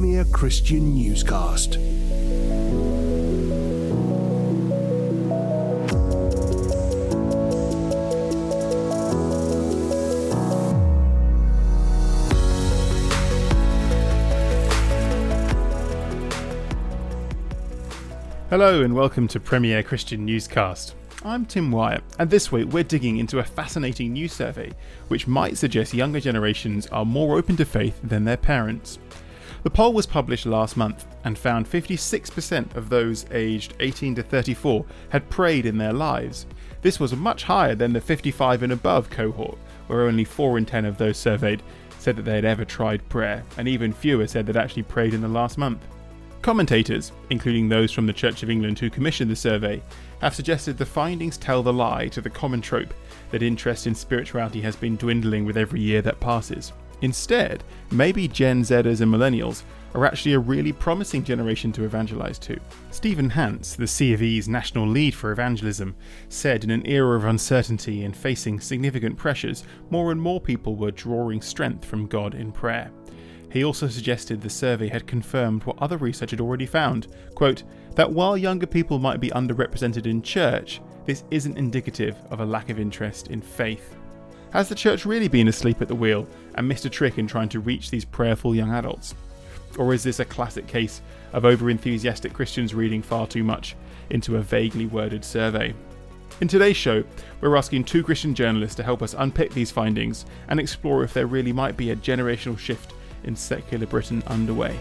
Premier Christian Newscast. Hello and welcome to Premier Christian Newscast. I'm Tim Wyatt, and this week we're digging into a fascinating new survey which might suggest younger generations are more open to faith than their parents. The poll was published last month and found 56% of those aged 18 to 34 had prayed in their lives. This was much higher than the 55 and above cohort, where only 4 in 10 of those surveyed said that they had ever tried prayer, and even fewer said they'd actually prayed in the last month. Commentators, including those from the Church of England who commissioned the survey, have suggested the findings tell the lie to the common trope that interest in spirituality has been dwindling with every year that passes. Instead, maybe Gen Zers and Millennials are actually a really promising generation to evangelize to. Stephen Hance, the C of E's national lead for evangelism, said in an era of uncertainty and facing significant pressures, more and more people were drawing strength from God in prayer. He also suggested the survey had confirmed what other research had already found quote, that while younger people might be underrepresented in church, this isn't indicative of a lack of interest in faith. Has the church really been asleep at the wheel and missed a trick in trying to reach these prayerful young adults? Or is this a classic case of over enthusiastic Christians reading far too much into a vaguely worded survey? In today's show, we're asking two Christian journalists to help us unpick these findings and explore if there really might be a generational shift in secular Britain underway.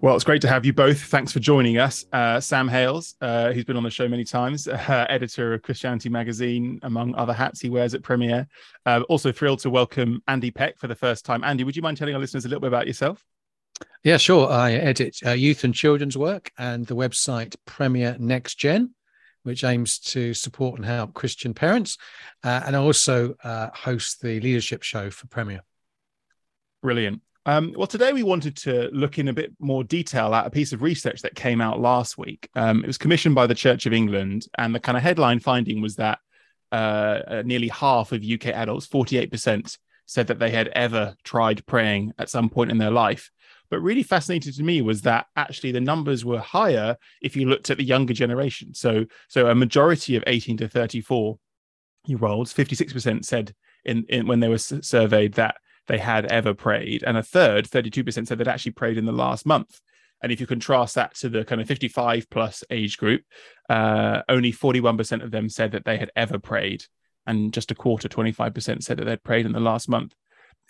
Well, it's great to have you both. Thanks for joining us. Uh, Sam Hales, uh, who's been on the show many times, uh, editor of Christianity Magazine, among other hats he wears at Premier. Uh, also thrilled to welcome Andy Peck for the first time. Andy, would you mind telling our listeners a little bit about yourself? Yeah, sure. I edit uh, youth and children's work and the website Premier Next Gen, which aims to support and help Christian parents. Uh, and I also uh, host the leadership show for Premier. Brilliant. Um, well, today we wanted to look in a bit more detail at a piece of research that came out last week. Um, it was commissioned by the Church of England, and the kind of headline finding was that uh, uh nearly half of UK adults, 48%, said that they had ever tried praying at some point in their life. But really fascinating to me was that actually the numbers were higher if you looked at the younger generation. So, so a majority of 18 to 34 year olds, 56% said in, in when they were surveyed that they had ever prayed, and a third, 32%, said they'd actually prayed in the last month. And if you contrast that to the kind of 55 plus age group, uh, only 41% of them said that they had ever prayed, and just a quarter, 25%, said that they'd prayed in the last month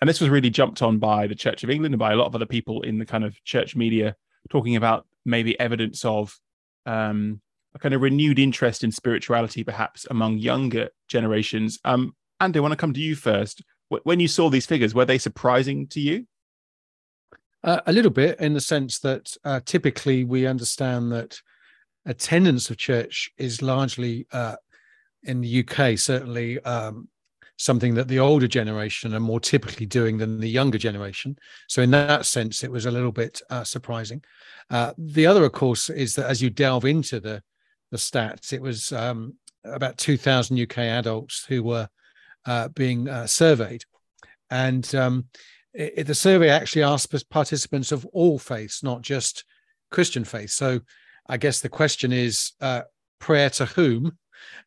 and this was really jumped on by the Church of England and by a lot of other people in the kind of church media talking about maybe evidence of um, a kind of renewed interest in spirituality, perhaps among younger generations. Um, Andy, I want to come to you first. When you saw these figures, were they surprising to you? Uh, a little bit, in the sense that uh, typically we understand that attendance of church is largely uh, in the UK, certainly um, something that the older generation are more typically doing than the younger generation. So, in that sense, it was a little bit uh, surprising. Uh, the other, of course, is that as you delve into the the stats, it was um, about 2,000 UK adults who were uh, being uh, surveyed, and um, it, the survey actually asked participants of all faiths, not just Christian faith. So, I guess the question is uh, prayer to whom,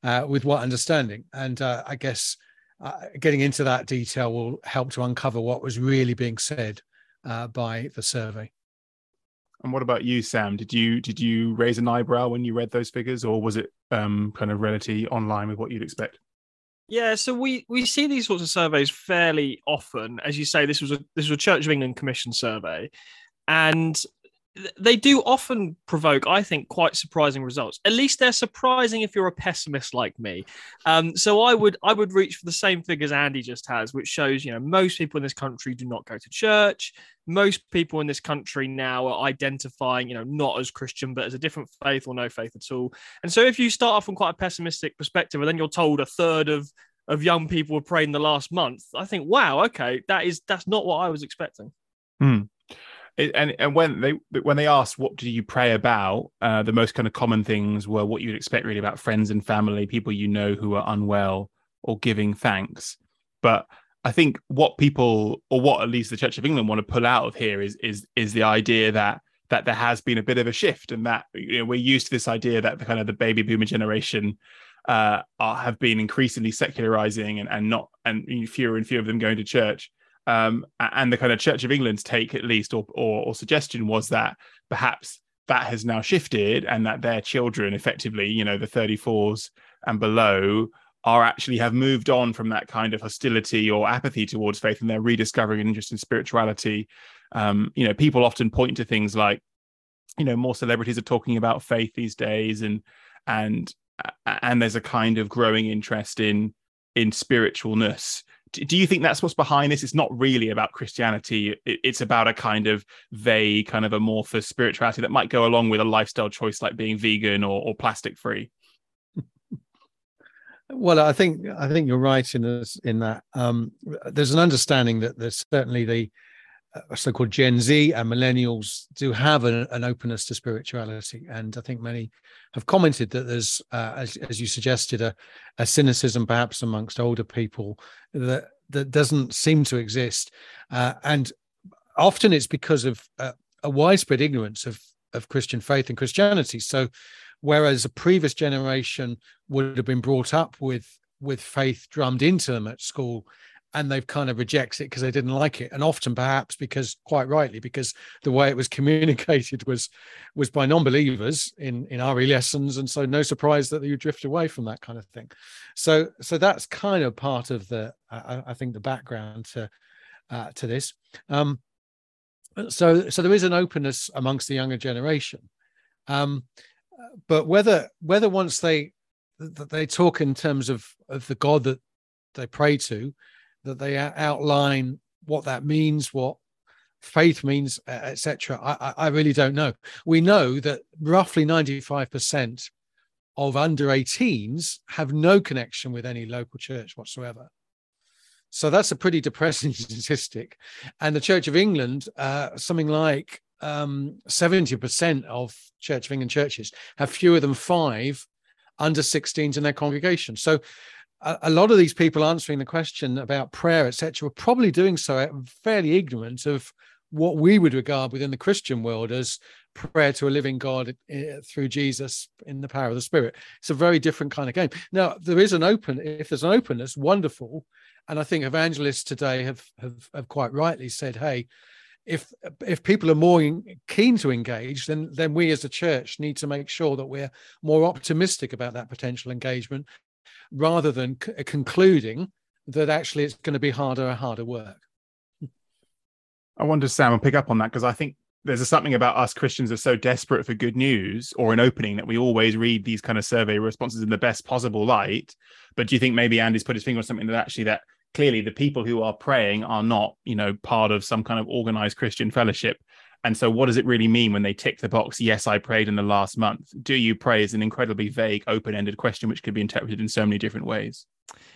uh, with what understanding, and I guess uh, getting into that detail will help to uncover what was really being said uh, by the survey. And what about you, Sam? Did you did you raise an eyebrow when you read those figures, or was it um, kind of relatively online with what you'd expect? Yeah, so we we see these sorts of surveys fairly often. As you say, this was a this was a Church of England commission survey, and they do often provoke, I think, quite surprising results. At least they're surprising if you're a pessimist like me. Um, so I would I would reach for the same figures Andy just has, which shows you know most people in this country do not go to church. Most people in this country now are identifying, you know, not as Christian but as a different faith or no faith at all. And so if you start off from quite a pessimistic perspective, and then you're told a third of of young people were praying the last month, I think, wow, okay, that is that's not what I was expecting. Hmm. And and when they when they asked what do you pray about, uh, the most kind of common things were what you'd expect really about friends and family, people you know who are unwell, or giving thanks. But I think what people, or what at least the Church of England want to pull out of here, is is is the idea that that there has been a bit of a shift, and that you know, we're used to this idea that the kind of the baby boomer generation uh, are, have been increasingly secularizing and, and not and fewer and fewer of them going to church. Um, and the kind of Church of England's take, at least, or, or, or suggestion was that perhaps that has now shifted, and that their children, effectively, you know, the 34s and below, are actually have moved on from that kind of hostility or apathy towards faith and they're rediscovering an interest in spirituality. Um, you know people often point to things like you know more celebrities are talking about faith these days and and and there's a kind of growing interest in in spiritualness do you think that's what's behind this? It's not really about christianity. It's about a kind of vague kind of amorphous spirituality that might go along with a lifestyle choice like being vegan or, or plastic free. Well, I think I think you're right in this, in that um, there's an understanding that there's certainly the so-called Gen Z and millennials do have an, an, openness to spirituality, and I think many have commented that there's, uh, as, as you suggested, a, a cynicism perhaps amongst older people that that doesn't seem to exist, uh, and often it's because of uh, a widespread ignorance of of Christian faith and Christianity. So whereas a previous generation would have been brought up with with faith drummed into them at school and they've kind of rejected it because they didn't like it and often perhaps because quite rightly because the way it was communicated was was by non-believers in in RE lessons and so no surprise that you drift away from that kind of thing. So so that's kind of part of the I, I think the background to uh, to this. Um so so there is an openness amongst the younger generation. Um but whether whether once they they talk in terms of of the God that they pray to, that they outline what that means, what faith means, etc. I, I really don't know. We know that roughly ninety five percent of under 18s have no connection with any local church whatsoever. So that's a pretty depressing statistic. And the Church of England, uh, something like um, 70% of Church of England churches have fewer than five under 16s in their congregation. So a, lot of these people answering the question about prayer, etc., were probably doing so fairly ignorant of what we would regard within the Christian world as prayer to a living God eh, through Jesus in the power of the Spirit. It's a very different kind of game. Now, there is an open, if there's an openness, wonderful. And I think evangelists today have, have, have quite rightly said, hey, if if people are more keen to engage then then we as a church need to make sure that we're more optimistic about that potential engagement rather than c- uh, concluding that actually it's going to be harder and harder work. I wonder sam will pick up on that because i think there's something about us christians are so desperate for good news or an opening that we always read these kind of survey responses in the best possible light. But do you think maybe andy's put his finger on something that actually that clearly the people who are praying are not you know part of some kind of organized christian fellowship and so what does it really mean when they tick the box yes i prayed in the last month? Do you pray is an incredibly vague open-ended question which could be interpreted in so many different ways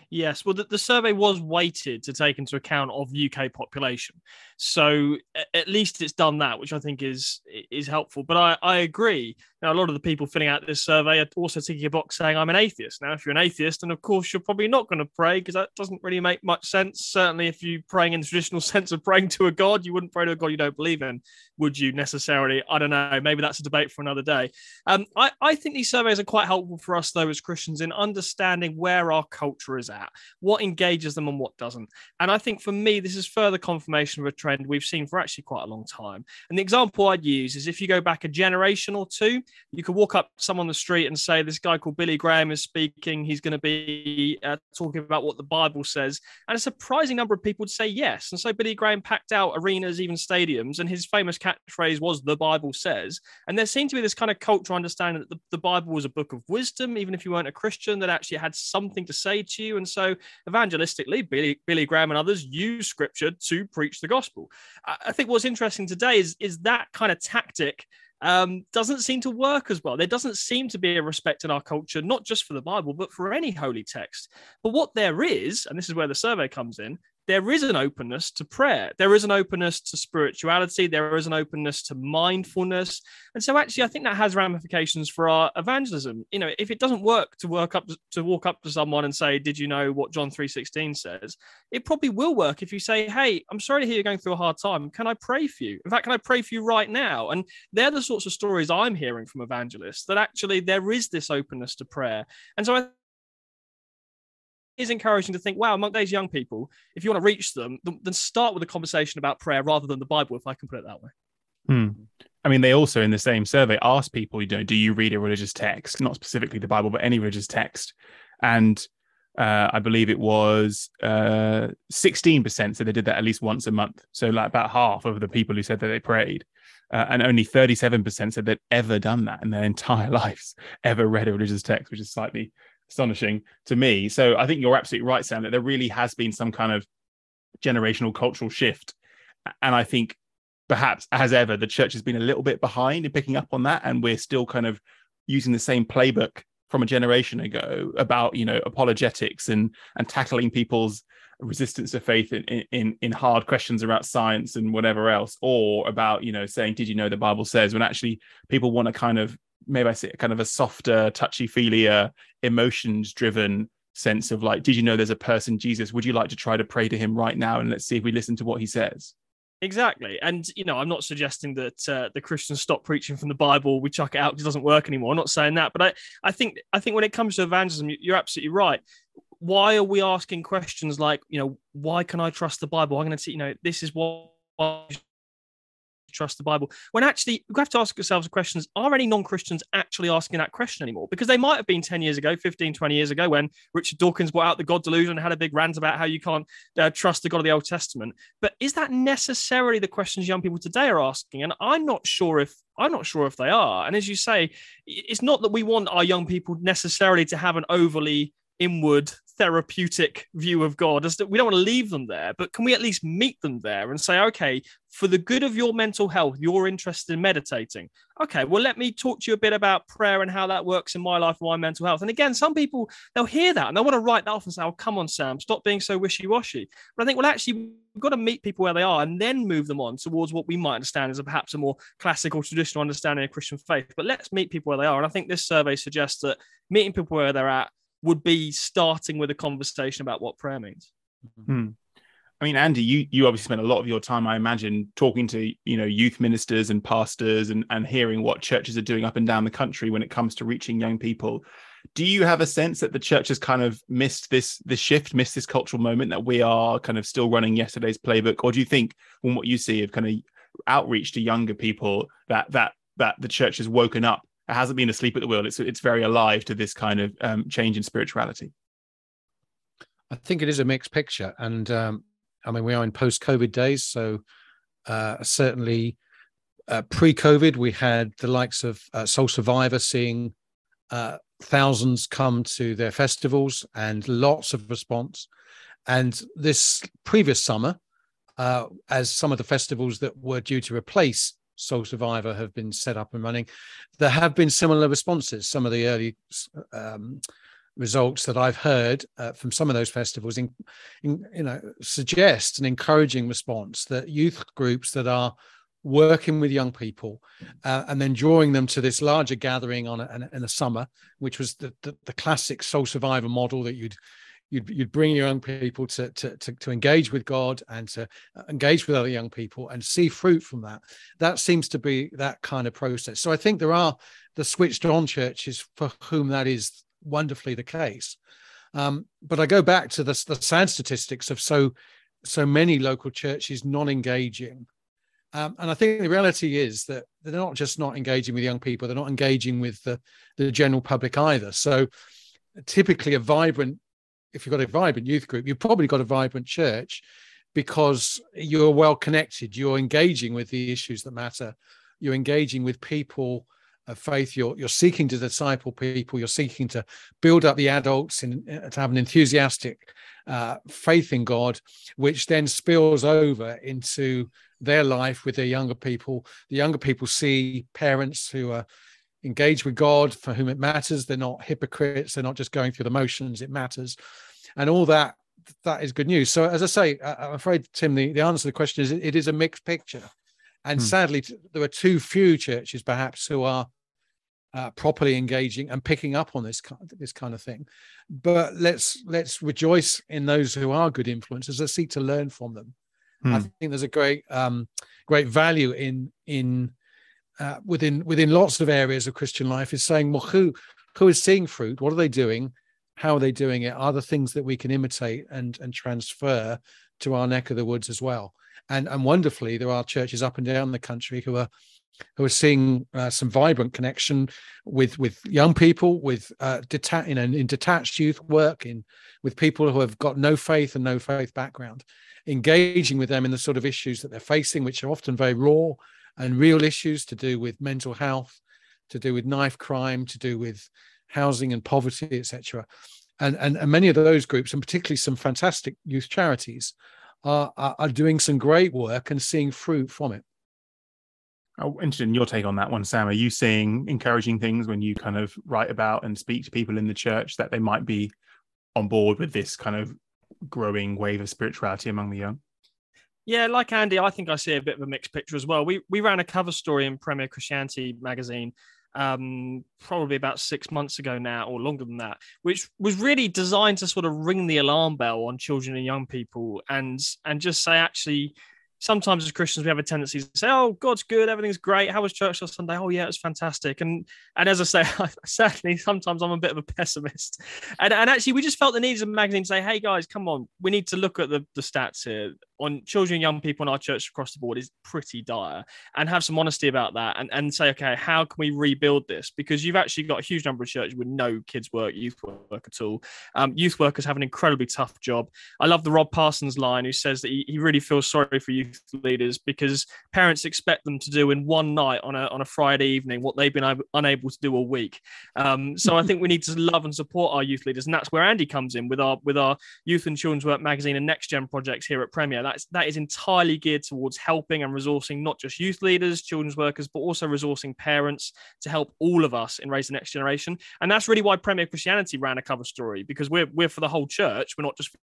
Yes, well, the, the, survey was weighted to take into account of UK population, so at least it's done that, which I think is is helpful. But I, I agree. Now, a lot of the people filling out this survey are also ticking a box saying I'm an atheist. Now, if you're an atheist, then of course you're probably not going to pray because that doesn't really make much sense. Certainly, if you're praying in the traditional sense of praying to a god, you wouldn't pray to a god you don't believe in, would you necessarily? I don't know. Maybe that's a debate for another day. Um, I, I think these surveys are quite helpful for us though as Christians in understanding where our culture is at, what engages them and what doesn't. And I think for me, this is further confirmation of a trend we've seen for actually quite a long time. And the example I'd use is if you go back a generation or two, you could walk up someone on the street and say, This guy called Billy Graham is speaking. He's going to be uh, talking about what the Bible says. And a surprising number of people would say yes. And so Billy Graham packed out arenas, even stadiums, and his famous catchphrase was, The Bible says. And there seemed to be this kind of cultural understanding that the, the Bible was a book of wisdom, even if you weren't a Christian, that actually had something to say to you. And so evangelistically, Billy, Billy Graham and others use scripture to preach the gospel. I, I think what's interesting today is, is that kind of tactic um, doesn't seem to work as well. There doesn't seem to be a respect in our culture, not just for the Bible, but for any holy text. But what there is, and this is where the survey comes in, there is an openness to prayer. There is an openness to spirituality. There is an openness to mindfulness. And so actually, I think that has ramifications for our evangelism. You know, if it doesn't work to work up to walk up to someone and say, Did you know what John 3:16 says? It probably will work if you say, Hey, I'm sorry to hear you're going through a hard time. Can I pray for you? In fact, can I pray for you right now? And they're the sorts of stories I'm hearing from evangelists that actually there is this openness to prayer. And so I is encouraging to think, wow, among these young people, if you want to reach them, then start with a conversation about prayer rather than the Bible, if I can put it that way. Hmm. I mean, they also in the same survey asked people, you know, do you read a religious text? Not specifically the Bible, but any religious text. And uh, I believe it was uh, 16% said they did that at least once a month. So, like about half of the people who said that they prayed. Uh, and only 37% said they'd ever done that in their entire lives, ever read a religious text, which is slightly astonishing to me. So I think you're absolutely right, Sam, that there really has been some kind of generational cultural shift. And I think perhaps as ever, the church has been a little bit behind in picking up on that. And we're still kind of using the same playbook from a generation ago about, you know, apologetics and and tackling people's resistance to faith in, in in hard questions about science and whatever else, or about, you know, saying, did you know the Bible says when actually people want to kind of maybe I say kind of a softer, touchy feely, emotions driven sense of like, did you know there's a person, Jesus? Would you like to try to pray to him right now? And let's see if we listen to what he says. Exactly. And, you know, I'm not suggesting that uh, the Christians stop preaching from the Bible, we chuck it out because it doesn't work anymore. I'm not saying that. But I, I think I think when it comes to evangelism, you're absolutely right. Why are we asking questions like, you know, why can I trust the Bible? I'm going to you know, this is what trust the Bible. When actually, we have to ask ourselves the questions are any non Christians actually asking that question anymore? Because they might have been 10 years ago, 15, 20 years ago, when Richard Dawkins brought out the God delusion and had a big rant about how you can't uh, trust the God of the Old Testament. But is that necessarily the questions young people today are asking? And I'm not sure if I'm not sure if they are. And as you say, it's not that we want our young people necessarily to have an overly inward therapeutic view of God. As that we don't want to leave them there, but can we at least meet them there and say, okay, for the good of your mental health, you're interested in meditating. Okay, well, let me talk to you a bit about prayer and how that works in my life and my mental health. And again, some people they'll hear that and they want to write that off and say, "Oh, come on, Sam, stop being so wishy-washy." But I think, well, actually, we've got to meet people where they are and then move them on towards what we might understand as a perhaps a more classical, traditional understanding of Christian faith. But let's meet people where they are. And I think this survey suggests that meeting people where they're at would be starting with a conversation about what prayer means. Hmm. I mean, Andy, you you obviously spent a lot of your time, I imagine, talking to you know youth ministers and pastors and and hearing what churches are doing up and down the country when it comes to reaching young people. Do you have a sense that the church has kind of missed this this shift, missed this cultural moment that we are kind of still running yesterday's playbook, or do you think, from what you see of kind of outreach to younger people, that that that the church has woken up it hasn't been asleep at the wheel. It's it's very alive to this kind of um, change in spirituality. I think it is a mixed picture, and um, I mean we are in post-COVID days, so uh, certainly uh, pre-COVID we had the likes of uh, Soul Survivor seeing uh, thousands come to their festivals and lots of response, and this previous summer, uh, as some of the festivals that were due to replace Soul Survivor have been set up and running, there have been similar responses. Some of the early um, results that I've heard uh, from some of those festivals, in, in, you know, suggest an encouraging response that youth groups that are working with young people uh, and then drawing them to this larger gathering on a, in the summer, which was the, the, the classic Soul Survivor model that you'd you'd, you'd bring your young people to, to, to, to, engage with God and to uh, engage with other young people and see fruit from that. That seems to be that kind of process. So I think there are the switched on churches for whom that is wonderfully the case. Um, but I go back to the, the sad statistics of so so many local churches non-engaging. Um, and I think the reality is that they're not just not engaging with young people, they're not engaging with the, the general public either. So typically a vibrant if you've got a vibrant youth group, you've probably got a vibrant church because you're well connected. You're engaging with the issues that matter. You're engaging with people of faith. You're you're seeking to disciple people. You're seeking to build up the adults and to have an enthusiastic uh, faith in God, which then spills over into their life with their younger people. The younger people see parents who are engaged with God for whom it matters. They're not hypocrites. They're not just going through the motions. It matters. And all that that is good news. So, as I say, I, am afraid, Tim, the, the answer to the question is it is a mixed picture. And hmm. sadly, there are too few churches, perhaps, who are uh, properly engaging and picking up on this kind, this kind of thing. But let's let's rejoice in those who are good influencers. Let's seek to learn from them. Hmm. I think there's a great um, great value in in uh, within within lots of areas of Christian life is saying, well, who who is seeing fruit? What are they doing? How are they doing it? Are the things that we can imitate and and transfer to our neck of the woods as well? And and wonderfully, there are churches up and down the country who are who are seeing uh, some vibrant connection with with young people, with uh, deta- you know, in detached youth work, in with people who have got no faith and no faith background, engaging with them in the sort of issues that they're facing, which are often very raw and real issues to do with mental health, to do with knife crime, to do with housing and poverty, etc. And, and and many of those groups, and particularly some fantastic youth charities, are, are, are doing some great work and seeing fruit from it. Oh, interested in your take on that one, Sam. Are you seeing encouraging things when you kind of write about and speak to people in the church that they might be on board with this kind of growing wave of spirituality among the young? Yeah, like Andy, I think I see a bit of a mixed picture as well. We we ran a cover story in Premier Christianity magazine um, probably about six months ago now, or longer than that, which was really designed to sort of ring the alarm bell on children and young people, and and just say actually sometimes as Christians we have a tendency to say, "Oh, God's good, everything's great. How was church last Sunday? Oh, yeah, it was fantastic." And and as I say, certainly sometimes I'm a bit of a pessimist. And and actually, we just felt the need as a magazine to say, "Hey guys, come on, we need to look at the the stats here on children and young people in our church across the board is pretty dire and have some honesty about that and, and say okay how can we rebuild this? Because you've actually got a huge number of churches with no kids work youth work at all. Um, youth workers have an incredibly tough job. I love the rob parsons line who says that he, he really feels sorry for youth leaders because parents expect them to do in one night on a, on a friday evening what they've been unable to do all week. Um, so i think we need to love and support our youth leaders and that's where andy comes in with our with our youth and children's work magazine and next gen projects here at premier that's that is entirely geared towards helping and resourcing not just youth leaders, children's workers, but also resourcing parents to help all of us in raising the next generation. And that's really why Premier Christianity ran a cover story because we're we're for the whole church. We're not just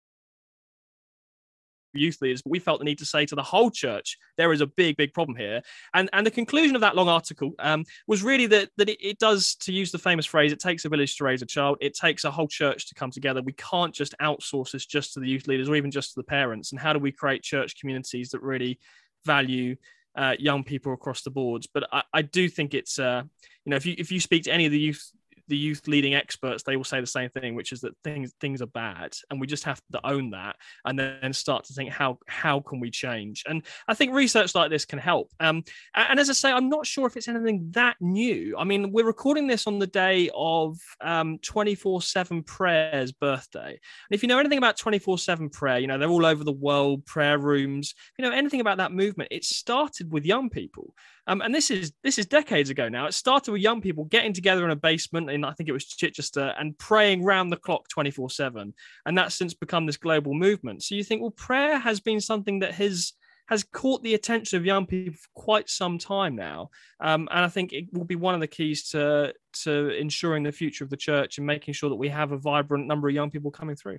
youth leaders, but we felt the need to say to the whole church, there is a big, big problem here. And and the conclusion of that long article um, was really that that it, it, does, to use the famous phrase, it takes a village to raise a child. It takes a whole church to come together. We can't just outsource this just to the youth leaders or even just to the parents. And how do we create church communities that really value uh, young people across the boards? But I, I do think it's, uh, you know, if you if you speak to any of the youth the youth leading experts they will say the same thing which is that things things are bad and we just have to own that and then start to think how how can we change? And i think research like this can help. Um, and as i say i'm not sure if it's anything that new. I mean we're recording this on the day of um, 24-7 prayers birthday. And if you know anything about 24-7 prayer you know they're all over the world prayer rooms you know anything about that movement it started with young people. Um, and this is this is decades ago now. It started with young people getting together in a basement in I think it was Chichester and praying round the clock 24/7. And that's since become this global movement. So you think, well, prayer has been something that has has caught the attention of young people for quite some time now. Um, and I think it will be one of the keys to to ensuring the future of the church and making sure that we have a vibrant number of young people coming through.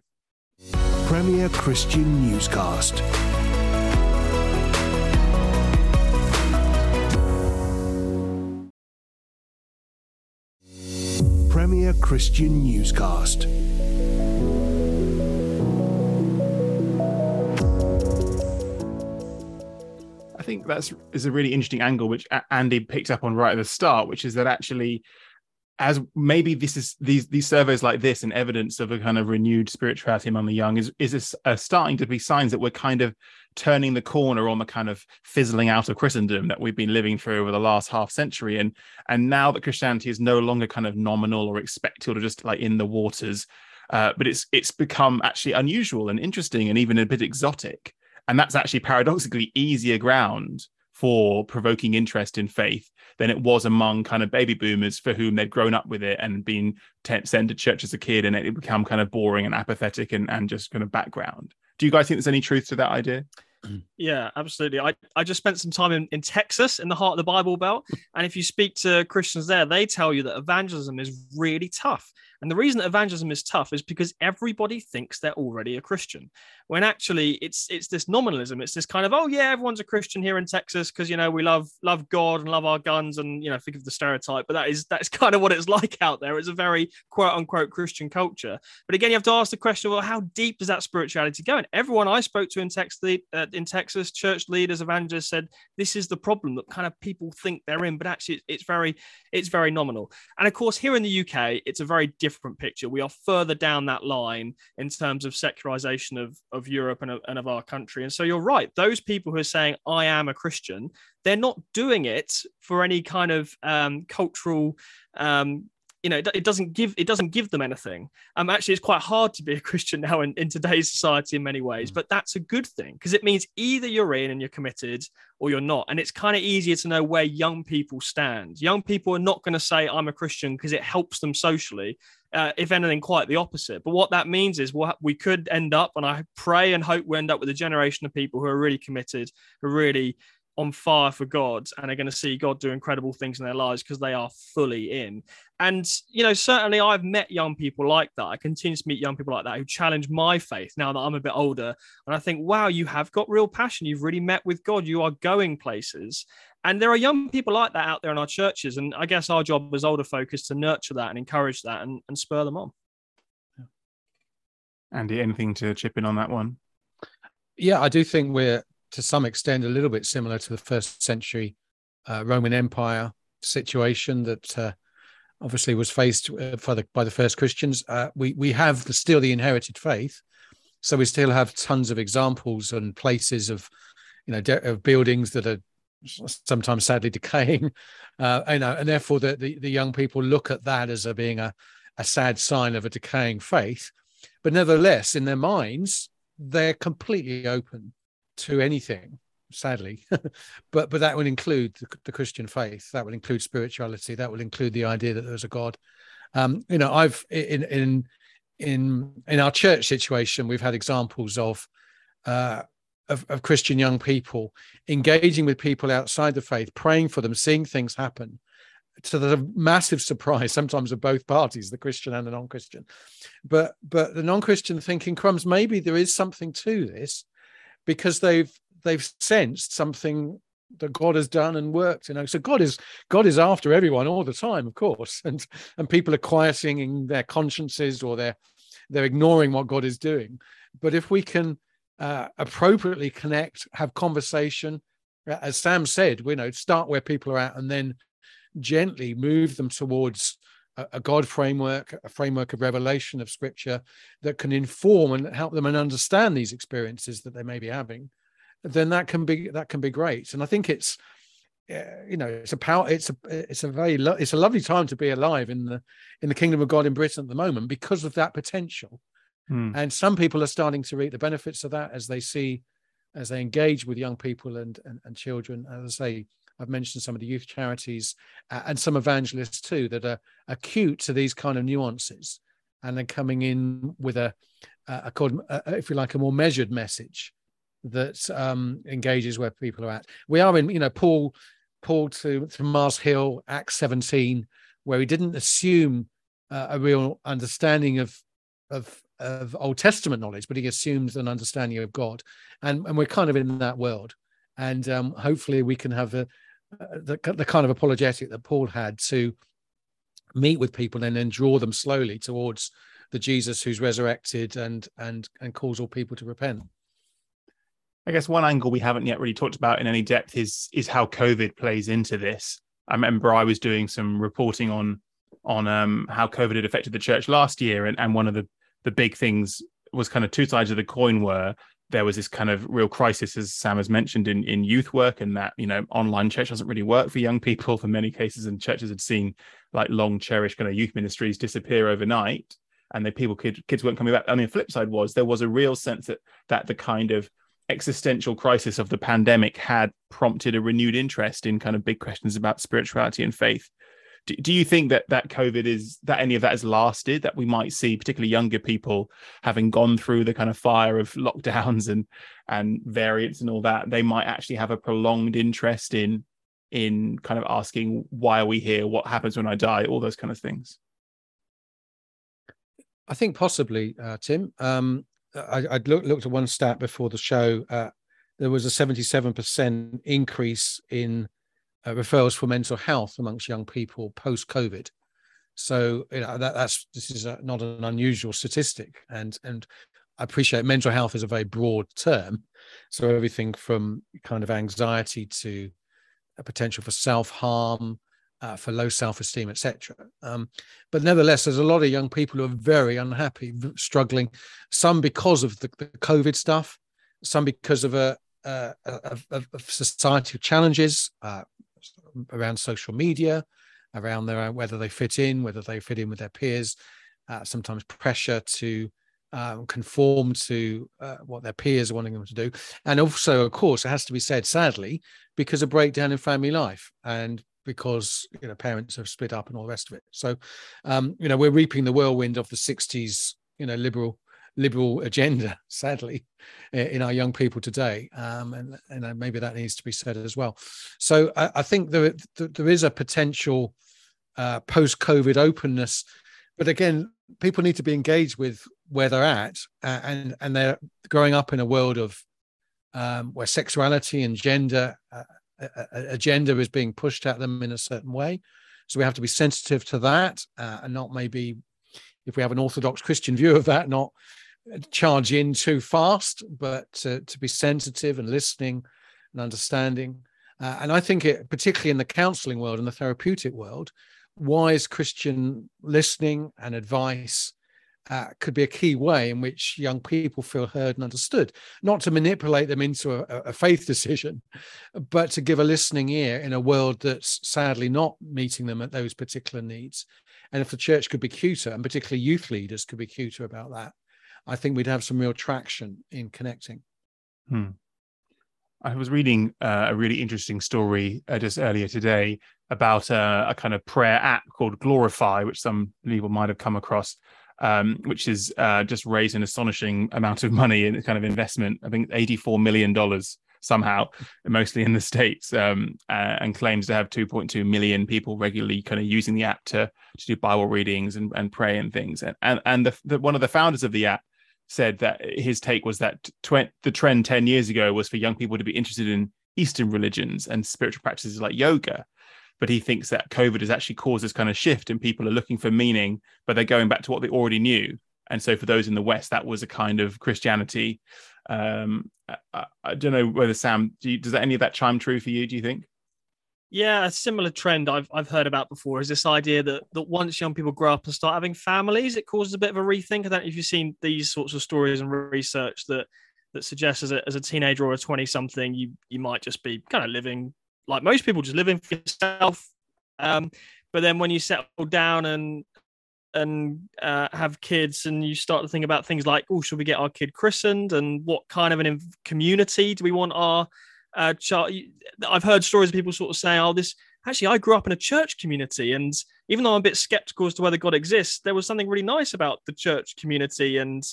Premier Christian Newscast. Premier Christian Newscast. I think that's is a really interesting angle, which Andy picked up on right at the start, which is that actually as maybe this is these these surveys like this and evidence of a kind of renewed spirituality among the young is is a, a starting to be signs that we're kind of turning the corner on the kind of fizzling out of Christendom that we've been living through over the last half century and and now that Christianity is no longer kind of nominal or expected or just like in the waters uh, but it's it's become actually unusual and interesting and even a bit exotic and that's actually paradoxically easier ground for provoking interest in faith than it was among kind of baby boomers for whom they'd grown up with it and been t- sent to church as a kid and it become kind of boring and apathetic and, and just kind of background. Do you guys think there's any truth to that idea? Yeah, absolutely. I, I just spent some time in, in Texas in the heart of the Bible Belt. And if you speak to Christians there, they tell you that evangelism is really tough. And the reason that evangelism is tough is because everybody thinks they're already a Christian, when actually it's it's this nominalism. It's this kind of oh yeah, everyone's a Christian here in Texas because you know we love love God and love our guns and you know think of the stereotype, but that is that's kind of what it's like out there. It's a very quote unquote Christian culture. But again, you have to ask the question: well, how deep does that spirituality go? And everyone I spoke to in Texas, uh, in Texas, church leaders, evangelists said this is the problem that kind of people think they're in, but actually it's very it's very nominal. And of course, here in the UK, it's a very different picture. We are further down that line in terms of secularization of, of Europe and of, and of our country. And so you're right. Those people who are saying, I am a Christian, they're not doing it for any kind of um, cultural um, you know, it, it, doesn't give it doesn't give them anything. Um, actually, it's quite hard to be a Christian now in, in today's society in many ways, mm. but that's a good thing because it means either you're in and you're committed or you're not. And it's kind of easier to know where young people stand. Young people are not going to say I'm a Christian because it helps them socially. Uh, if anything, quite the opposite. But what that means is what we could end up, and I pray and hope we end up with a generation of people who are really committed, who really on fire for God and are going to see God do incredible things in their lives because they are fully in. And, you know, certainly I've met young people like that. I continue to meet young people like that who challenge my faith now that I'm a bit older. And I think, wow, you have got real passion. You've really met with God. You are going places. And there are young people like that out there in our churches. And I guess our job as older folk is to nurture that and encourage that and, and spur them on. Andy, anything to chip in on that one? Yeah, I do think we're to some extent a little bit similar to the first century uh, Roman Empire situation that uh, obviously was faced uh, the, by the first Christians. Uh, we we have the, still the inherited faith, so we still have tons of examples and places of you know de- of buildings that are sometimes sadly decaying, uh, you know, and therefore the, the, the young people look at that as a, being a a sad sign of a decaying faith, but nevertheless in their minds they're completely open to anything sadly. But but that would include the, the, christian faith. That would include spirituality. That would include the idea that there's a god. Um you know i've in in in in our church situation we've had examples of uh of, of christian young people engaging with people outside the faith praying for them seeing things happen. To the massive surprise sometimes of both parties the christian and the non-christian. But but the non-christian thinking crumbs. Maybe there is something to this because they've they've sensed something that God has done and worked. You know, so God is God is after everyone all the time, of course, and and people are quieting their consciences or they're they're ignoring what God is doing. But if we can uh, appropriately connect, have conversation, as Sam said, you know, start where people are at, and then gently move them towards a, a God framework, a framework of revelation of Scripture that can inform and help them and understand these experiences that they may be having then that can be that can be great. And I think it's you know it's a power it's a it's a very lo- it's a lovely time to be alive in the in the kingdom of god in britain at the moment because of that potential hmm. and some people are starting to reap the benefits of that as they see as they engage with young people and and, and children as i say i've mentioned some of the youth charities uh, and some evangelists too that are acute to these kind of nuances and then coming in with a, a, a, a if you like a more measured message that um, engages where people are at. We are in, you know, Paul, Paul to, to Mars Hill, Acts 17, where he didn't assume uh, a real understanding of, of of Old Testament knowledge, but he assumes an understanding of God, and and we're kind of in that world, and um, hopefully we can have uh, the the kind of apologetic that Paul had to meet with people and then draw them slowly towards the Jesus who's resurrected and and and calls all people to repent. I guess one angle we haven't yet really talked about in any depth is is how COVID plays into this. I remember I was doing some reporting on on um, how COVID had affected the church last year, and, and one of the the big things was kind of two sides of the coin were there was this kind of real crisis, as Sam has mentioned, in, in youth work, and that you know online church doesn't really work for young people for many cases, and churches had seen like long cherished kind of youth ministries disappear overnight, and the people kid, kids weren't coming back. And the flip side was there was a real sense that that the kind of existential crisis of the pandemic had prompted a renewed interest in kind of big questions about spirituality and faith. Do, do, you think that that COVID is that any of that has lasted? That we might see, particularly younger people, having gone through the kind of fire of lockdowns and and variants and all that, they might actually have a prolonged interest in in kind of asking why are we here, what happens when I die, all those kind of things. I think possibly, uh, Tim. Um, I, I looked, looked at one stat before the show. Uh, there was a 77% increase in uh, referrals for mental health amongst young people post COVID. So you know that, that's this is a, not an unusual statistic, and and I appreciate mental health is a very broad term. So everything from kind of anxiety to a potential for self harm, uh, for low self esteem, etc. Um, but nevertheless, there's a lot of young people who are very unhappy, struggling. Some because of the, the COVID stuff, some because of a, uh, of, of, societal challenges uh, around social media, around their whether they fit in, whether they fit in with their peers. Uh, sometimes pressure to um, conform to uh, what their peers are wanting them to do. And also, of course, it has to be said, sadly, because of breakdown in family life. And because you know parents have split up and all the rest of it. So, um, you know, we're reaping the whirlwind of the '60s, you know, liberal liberal agenda, sadly, in our young people today, um, and and maybe that needs to be said as well. So, I, I think there there is a potential uh, post-COVID openness, but again, people need to be engaged with where they're at, uh, and and they're growing up in a world of um, where sexuality and gender uh, agenda is being pushed at them in a certain way. So we have to be sensitive to that uh, and not maybe, if we have an Orthodox Christian view of that, not charge in too fast, but to, be sensitive and listening and understanding. Uh, and I think it, particularly in the counseling world and the therapeutic world, wise Christian listening and advice uh, could be a key way in which young people feel heard and understood, not to manipulate them into a, a, faith decision, but to give a listening ear in a world that's sadly not meeting them at those particular needs. And if the church could be cuter, and particularly youth leaders could be cuter about that, I think we'd have some real traction in connecting. Hmm. I was reading uh, a really interesting story uh, just earlier today about uh, a kind of prayer app called Glorify, which some people might have come across um, which has uh, just raised an astonishing amount of money in kind of investment. I think $84 million somehow, mostly in the States, um, uh, and claims to have 2.2 million people regularly kind of using the app to, to do Bible readings and, and pray and things. And, and, and the, the, one of the founders of the app said that his take was that tw- the trend 10 years ago was for young people to be interested in Eastern religions and spiritual practices like yoga but he thinks that COVID has actually caused this kind of shift and people are looking for meaning, but they're going back to what they already knew. And so for those in the West, that was a kind of Christianity. Um, I, I don't know whether Sam, do you, does that, any of that chime true for you? Do you think? Yeah, a similar trend I've I've heard about before is this idea that that once young people grow up and start having families, it causes a bit of a rethink. I don't know if you've seen these sorts of stories and research that that suggests as a, as a teenager or a 20 something, you you might just be kind of living like most people, just living for yourself. Um, but then when you settle down and and uh, have kids, and you start to think about things like, oh, should we get our kid christened, and what kind of an community do we want our uh, child? I've heard stories of people sort of saying, oh, this actually I grew up in a church community, and even though I'm a bit skeptical as to whether God exists, there was something really nice about the church community and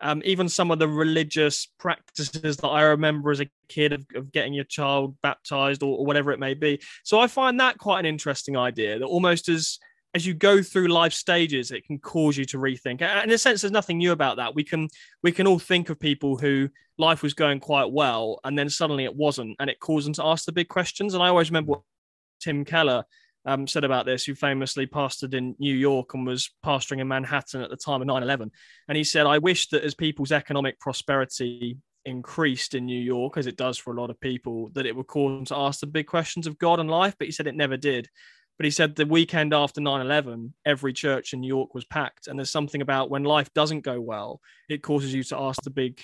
um, even some of the religious practices that I remember as a kid of, of getting your child baptized or, or, whatever it may be. So I find that quite an interesting idea that almost as as you go through life stages, it can cause you to rethink. In a sense, there's nothing new about that. We can we can all think of people who life was going quite well and then suddenly it wasn't, and it caused them to ask the big questions. And I always remember what Tim Keller um, said about this, who famously pastored in New York and was pastoring in Manhattan at the time of 9 11. And he said, I wish that as people's economic prosperity increased in New York, as it does for a lot of people, that it would cause them to ask the big questions of God and life. But he said it never did. But he said the weekend after 9 11, every church in New York was packed. And there's something about when life doesn't go well, it causes you to ask the big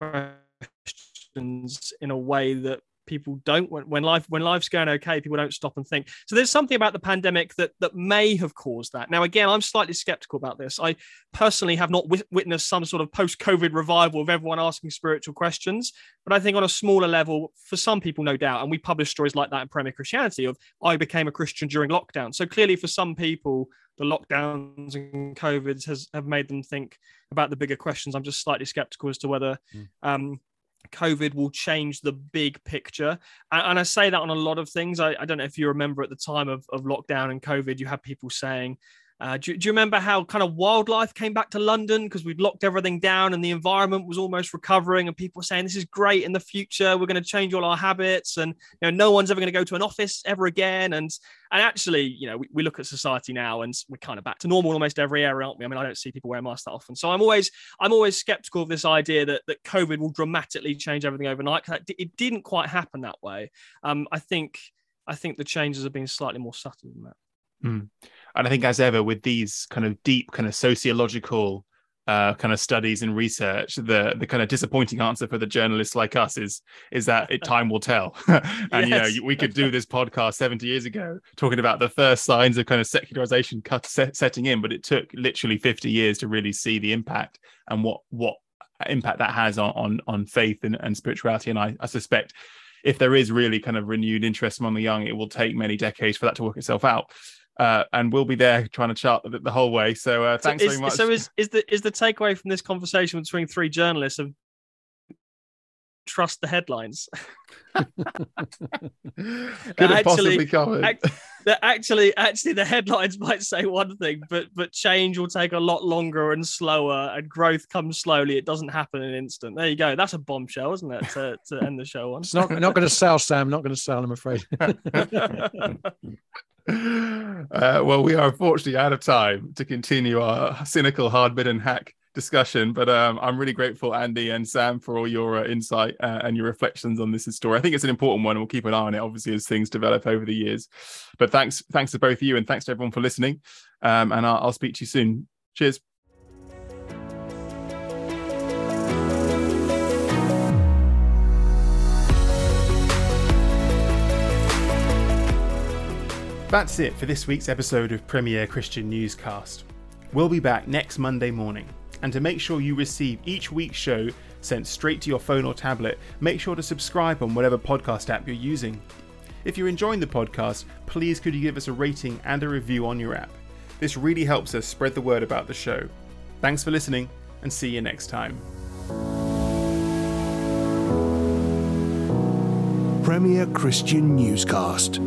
questions in a way that people don't when, when life when life's going okay people don't stop and think. So there's something about the pandemic that that may have caused that. Now again i'm slightly skeptical about this. I personally have not w- witnessed some sort of post-covid revival of everyone asking spiritual questions but i think on a smaller level for some people no doubt and we publish stories like that in premier christianity of i became a christian during lockdown. So clearly for some people the lockdowns and covid has have made them think about the bigger questions. I'm just slightly skeptical as to whether mm. um, COVID will change the big picture. And, and I say that on a lot of things. I, I, don't know if you remember at the time of, of lockdown and COVID, you had people saying, Uh, do, do, you remember how kind of wildlife came back to London? Because we'd locked everything down and the environment was almost recovering and people were saying this is great in the future. We're going to change all our habits and you know no one's ever going to go to an office ever again. And and actually you know we, we look at society now and we're kind of back to normal almost every area aren't we? I mean I don't see people wearing masks that often. So I'm always I'm always skeptical of this idea that that COVID will dramatically change everything overnight because it didn't quite happen that way. Um, I think I think the changes have been slightly more subtle than that. Mm. And I think, as ever, with these kind of deep, kind of sociological uh, kind of studies and research, the the kind of disappointing answer for the journalists like us is is that it, time will tell. and yes. you know, we could do this podcast seventy years ago talking about the first signs of kind of secularization cut, set, setting in, but it took literally fifty years to really see the impact and what what impact that has on on, on faith and, and spirituality. And I, I suspect if there is really kind of renewed interest among the young, it will take many decades for that to work itself out. Uh, and we'll be there trying to chart the, the whole way. So uh, thanks so is, very much. So is, is the is the takeaway from this conversation between three journalists of trust the headlines? Could have actually, possibly covered. Act, that actually actually the headlines might say one thing, but but change will take a lot longer and slower, and growth comes slowly. It doesn't happen in an instant. There you go. That's a bombshell, isn't it? To, to end the show on. It's not not going to sell, Sam. Not going to sell. I'm afraid. Uh, well, we are unfortunately out of time to continue our cynical, hard-bitten hack discussion. But um, I'm really grateful, Andy and Sam, for all your uh, insight uh, and your reflections on this story. I think it's an important one, we'll keep an eye on it, obviously, as things develop over the years. But thanks, thanks to both of you, and thanks to everyone for listening. Um, and I'll, I'll speak to you soon. Cheers. That's it for this week's episode of Premier Christian Newscast. We'll be back next Monday morning. And to make sure you receive each week's show sent straight to your phone or tablet, make sure to subscribe on whatever podcast app you're using. If you're enjoying the podcast, please could you give us a rating and a review on your app? This really helps us spread the word about the show. Thanks for listening, and see you next time. Premier Christian Newscast.